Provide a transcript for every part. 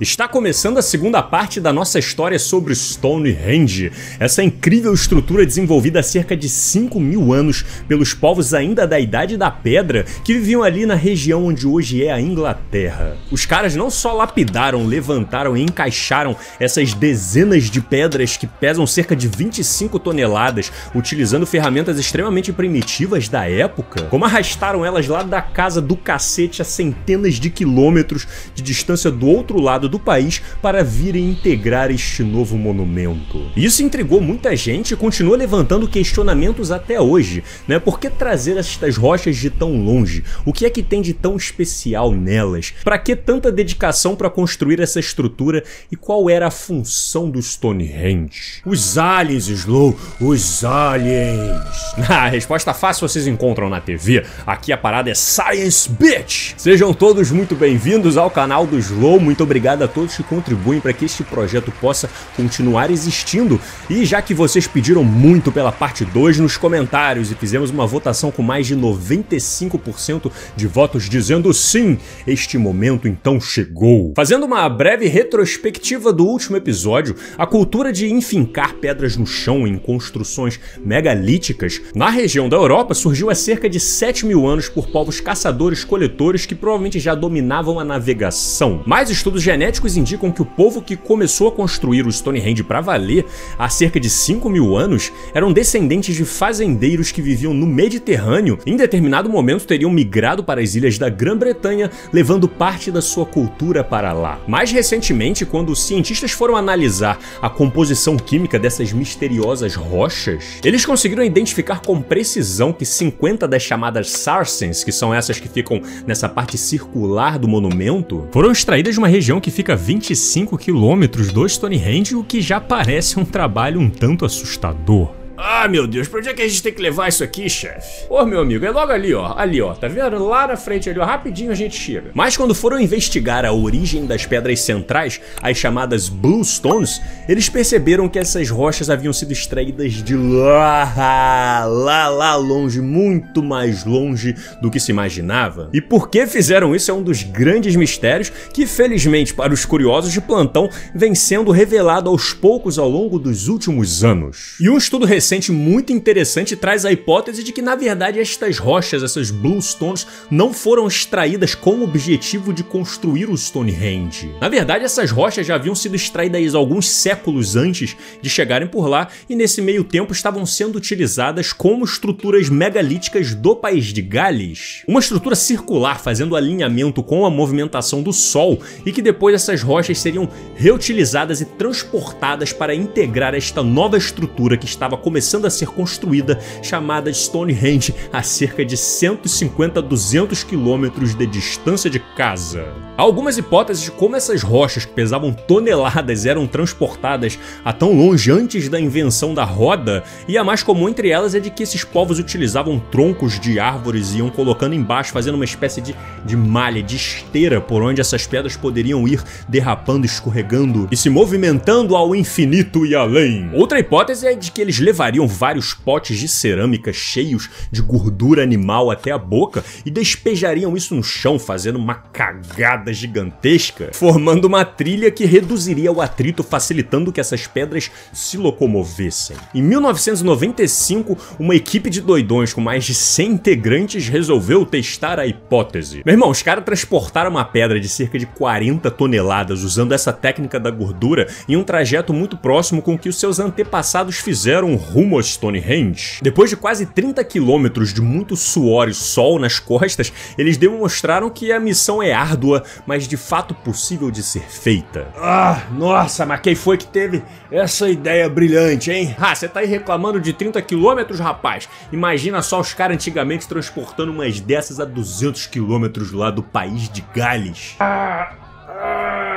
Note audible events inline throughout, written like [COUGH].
Está começando a segunda parte da nossa história sobre Stonehenge, essa incrível estrutura desenvolvida há cerca de 5 mil anos pelos povos ainda da Idade da Pedra que viviam ali na região onde hoje é a Inglaterra. Os caras não só lapidaram, levantaram e encaixaram essas dezenas de pedras que pesam cerca de 25 toneladas, utilizando ferramentas extremamente primitivas da época, como arrastaram elas lá da casa do cacete a centenas de quilômetros de distância do outro lado do país para virem integrar este novo monumento. Isso intrigou muita gente e continua levantando questionamentos até hoje, né? Por que trazer estas rochas de tão longe? O que é que tem de tão especial nelas? Para que tanta dedicação para construir essa estrutura e qual era a função do Stonehenge? Os aliens, Slow, os aliens. [LAUGHS] a resposta fácil vocês encontram na TV. Aqui a parada é Science Bitch. Sejam todos muito bem-vindos ao canal do Slow. Muito obrigado obrigado a todos que contribuem para que este projeto possa continuar existindo. E já que vocês pediram muito pela parte 2 nos comentários e fizemos uma votação com mais de 95% de votos dizendo sim, este momento então chegou. Fazendo uma breve retrospectiva do último episódio, a cultura de enfincar pedras no chão em construções megalíticas na região da Europa surgiu há cerca de 7 mil anos por povos caçadores-coletores que provavelmente já dominavam a navegação. Mais estudos genéticos genéticos indicam que o povo que começou a construir o Stonehenge para valer há cerca de 5 mil anos eram descendentes de fazendeiros que viviam no Mediterrâneo e em determinado momento teriam migrado para as ilhas da Grã-Bretanha, levando parte da sua cultura para lá. Mais recentemente, quando os cientistas foram analisar a composição química dessas misteriosas rochas, eles conseguiram identificar com precisão que 50 das chamadas sarsens, que são essas que ficam nessa parte circular do monumento, foram extraídas de uma região que fica a 25 quilômetros do Stonehenge, o que já parece um trabalho um tanto assustador. Ah, meu Deus, pra onde é que a gente tem que levar isso aqui, chefe? Ô, meu amigo, é logo ali, ó. Ali, ó. Tá vendo? Lá na frente ali, ó. Rapidinho a gente chega. Mas quando foram investigar a origem das pedras centrais, as chamadas Bluestones, eles perceberam que essas rochas haviam sido extraídas de lá, lá, lá longe, muito mais longe do que se imaginava. E por que fizeram isso é um dos grandes mistérios que, felizmente para os curiosos de plantão, vem sendo revelado aos poucos ao longo dos últimos anos. E um estudo recente recente muito interessante traz a hipótese de que, na verdade, estas rochas, essas bluestones, não foram extraídas com o objetivo de construir o Stonehenge. Na verdade, essas rochas já haviam sido extraídas alguns séculos antes de chegarem por lá e, nesse meio tempo, estavam sendo utilizadas como estruturas megalíticas do país de Gales. Uma estrutura circular fazendo alinhamento com a movimentação do Sol e que depois essas rochas seriam reutilizadas e transportadas para integrar esta nova estrutura que estava começando começando a ser construída, chamada Stonehenge, a cerca de 150 a 200 quilômetros de distância de casa. Há algumas hipóteses de como essas rochas que pesavam toneladas eram transportadas a tão longe antes da invenção da roda, e a mais comum entre elas é de que esses povos utilizavam troncos de árvores e iam colocando embaixo, fazendo uma espécie de, de malha, de esteira por onde essas pedras poderiam ir derrapando, escorregando e se movimentando ao infinito e além. Outra hipótese é de que eles levariam levariam vários potes de cerâmica cheios de gordura animal até a boca e despejariam isso no chão, fazendo uma cagada gigantesca, formando uma trilha que reduziria o atrito, facilitando que essas pedras se locomovessem. Em 1995, uma equipe de doidões com mais de 100 integrantes resolveu testar a hipótese. Meu irmão, os caras transportaram uma pedra de cerca de 40 toneladas usando essa técnica da gordura em um trajeto muito próximo com o que os seus antepassados fizeram rumo a Stonehenge. Depois de quase 30 quilômetros de muito suor e sol nas costas, eles demonstraram que a missão é árdua, mas de fato possível de ser feita. Ah, nossa, mas quem foi que teve essa ideia brilhante, hein? Ah, você tá aí reclamando de 30 quilômetros, rapaz? Imagina só os caras antigamente transportando umas dessas a 200 quilômetros lá do país de Gales. Ah,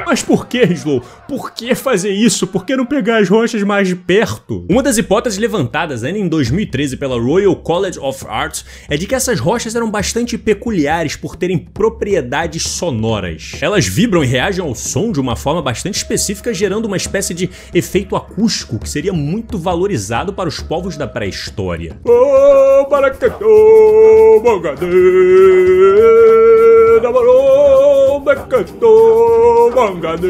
mas por que, Slow? Por que fazer isso? Por que não pegar as rochas mais de perto? Uma das hipóteses levantadas ainda em 2013 pela Royal College of Arts é de que essas rochas eram bastante peculiares por terem propriedades sonoras. Elas vibram e reagem ao som de uma forma bastante específica, gerando uma espécie de efeito acústico que seria muito valorizado para os povos da pré-história. Oh, 맵겠도 망가네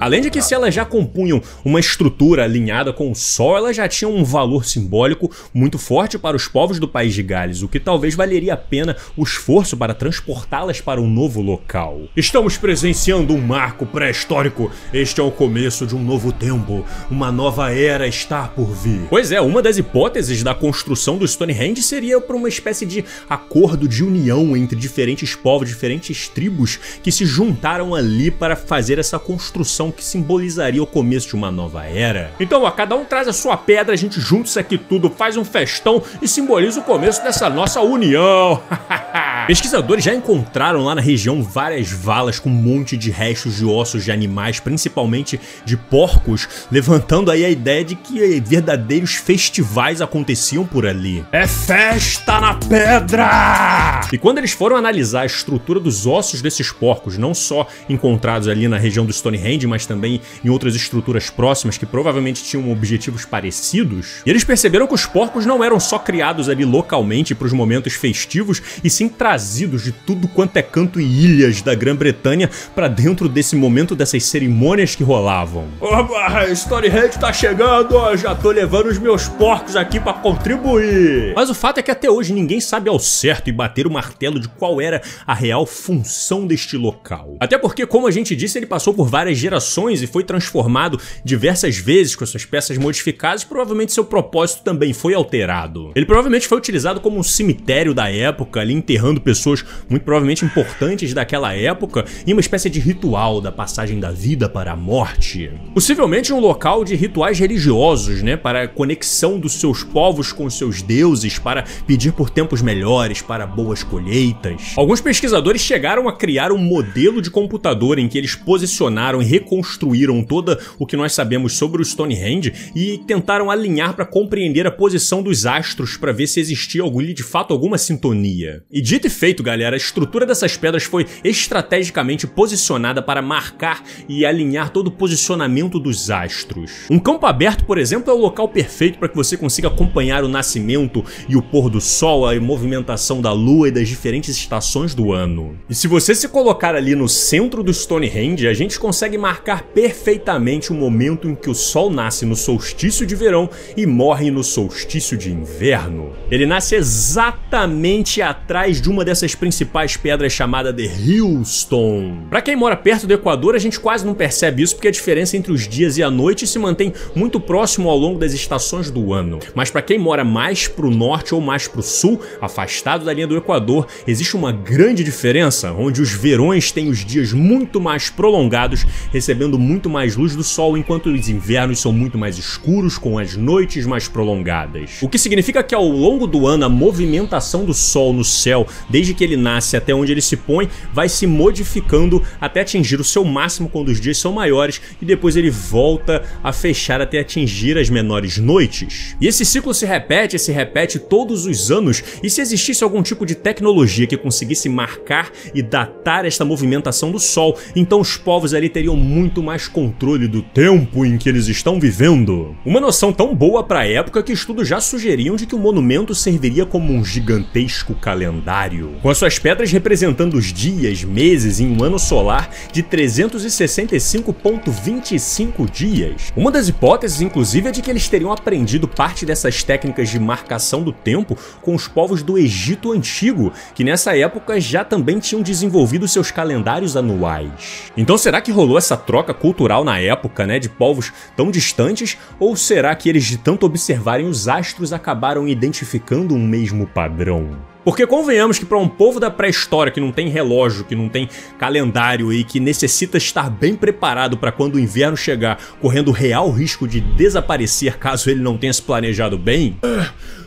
Além de que se elas já compunham uma estrutura alinhada com o Sol, elas já tinham um valor simbólico muito forte para os povos do país de Gales, o que talvez valeria a pena o esforço para transportá-las para um novo local. Estamos presenciando um marco pré-histórico. Este é o começo de um novo tempo. Uma nova era está por vir. Pois é, uma das hipóteses da construção do Stonehenge seria para uma espécie de acordo de união entre diferentes povos, diferentes tribos que se juntaram ali para fazer essa construção que simbolizaria o começo de uma nova era. Então, ó, cada um traz a sua pedra, a gente junta isso aqui tudo, faz um festão e simboliza o começo dessa nossa união. [LAUGHS] Pesquisadores já encontraram lá na região várias valas com um monte de restos de ossos de animais, principalmente de porcos, levantando aí a ideia de que verdadeiros festivais aconteciam por ali. É festa na pedra! E quando eles foram analisar a estrutura dos ossos desses porcos, não só encontrados ali na região do Stonehenge, mas também em outras estruturas próximas que provavelmente tinham objetivos parecidos, eles perceberam que os porcos não eram só criados ali localmente para os momentos festivos, e sim trazidos de tudo quanto é canto e ilhas da Grã-Bretanha para dentro desse momento dessas cerimônias que rolavam. Oba, Stonehenge tá chegando, já tô levando os meus porcos aqui para contribuir. Mas o fato é que até hoje ninguém sabe ao certo e bater o martelo de qual era a real função deste local. Até porque, como a gente disse, ele passou por várias gerações e foi transformado diversas vezes com suas peças modificadas provavelmente seu propósito também foi alterado. Ele provavelmente foi utilizado como um cemitério da época, ali enterrando pessoas muito provavelmente importantes daquela época em uma espécie de ritual da passagem da vida para a morte. Possivelmente um local de rituais religiosos, né, para a conexão dos seus povos com seus deuses, para pedir por tempos melhores, para boas colheitas. Alguns pesquisadores chegaram a criar um modelo de computador em que eles posicionaram e reconstruíram todo o que nós sabemos sobre o Stonehenge e tentaram alinhar para compreender a posição dos astros para ver se existia algum, de fato alguma sintonia. E dito e feito, galera, a estrutura dessas pedras foi estrategicamente posicionada para marcar e alinhar todo o posicionamento dos astros. Um campo aberto, por exemplo, é o local perfeito para que você consiga acompanhar o nascimento e o pôr do sol, a movimentação da lua e das diferentes estações do ano. E se você se colocar ali no centro do Stonehenge, a gente consegue marcar perfeitamente o momento em que o sol nasce no solstício de verão e morre no solstício de inverno. Ele nasce exatamente atrás de uma dessas principais pedras chamada de Hillstone. Para quem mora perto do Equador, a gente quase não percebe isso porque a diferença entre os dias e a noite se mantém muito próximo ao longo das estações do ano. Mas para quem mora mais para o norte ou mais para o sul, afastado da linha do Equador, existe uma grande diferença, onde os verões têm os dias muito mais prolongados, recebendo muito mais luz do sol, enquanto os invernos são muito mais escuros, com as noites mais prolongadas. O que significa que ao longo do ano a movimentação do sol no céu, desde que ele nasce até onde ele se põe, vai se modificando até atingir o seu máximo quando os dias são maiores e depois ele volta a fechar até atingir as menores noites. E esse ciclo se repete se repete todos os anos, e se existisse algum tipo de tecnologia que conseguisse marcar e datar esta movimentação do Sol, então os povos ali teriam muito mais controle do tempo em que eles estão vivendo. Uma noção tão boa para a época que estudos já sugeriam de que o monumento serviria como um gigantesco calendário, com as suas pedras representando os dias, meses em um ano solar de 365.25 dias. Uma das hipóteses, inclusive, é de que eles teriam aprendido parte dessas técnicas de marcação do tempo com os povos do Egito Antigo, que nessa época já também tinham desenvolvido seus calendários anuais. Então será que rolou essa troca cultural na época, né, de povos tão distantes, ou será que eles de tanto observarem os astros acabaram identificando um mesmo padrão? Porque convenhamos que para um povo da pré-história que não tem relógio, que não tem calendário e que necessita estar bem preparado para quando o inverno chegar, correndo real risco de desaparecer caso ele não tenha se planejado bem.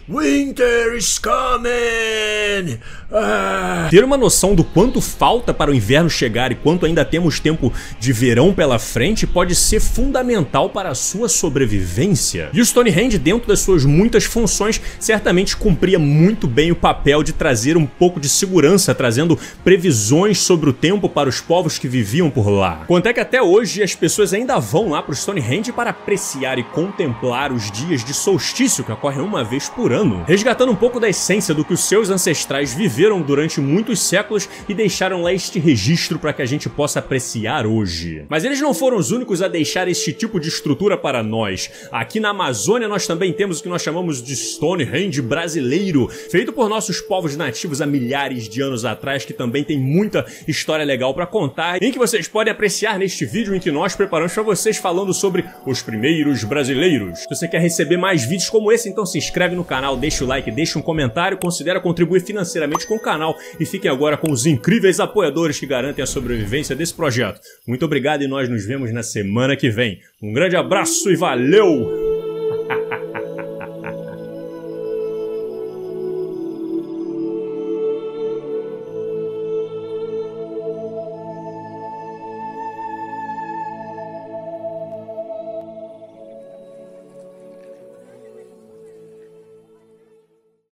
Winter is coming! Ah. Ter uma noção do quanto falta para o inverno chegar e quanto ainda temos tempo de verão pela frente pode ser fundamental para a sua sobrevivência. E o Stonehenge, dentro das suas muitas funções, certamente cumpria muito bem o papel de trazer um pouco de segurança, trazendo previsões sobre o tempo para os povos que viviam por lá. Quanto é que até hoje as pessoas ainda vão lá para o Stonehenge para apreciar e contemplar os dias de solstício que ocorrem uma vez por resgatando um pouco da essência do que os seus ancestrais viveram durante muitos séculos e deixaram lá este registro para que a gente possa apreciar hoje. Mas eles não foram os únicos a deixar este tipo de estrutura para nós. Aqui na Amazônia nós também temos o que nós chamamos de Stonehenge brasileiro, feito por nossos povos nativos há milhares de anos atrás, que também tem muita história legal para contar, em que vocês podem apreciar neste vídeo em que nós preparamos para vocês falando sobre os primeiros brasileiros. Se você quer receber mais vídeos como esse, então se inscreve no canal, deixa o like, deixa um comentário, considera contribuir financeiramente com o canal e fiquem agora com os incríveis apoiadores que garantem a sobrevivência desse projeto. Muito obrigado e nós nos vemos na semana que vem. Um grande abraço e valeu!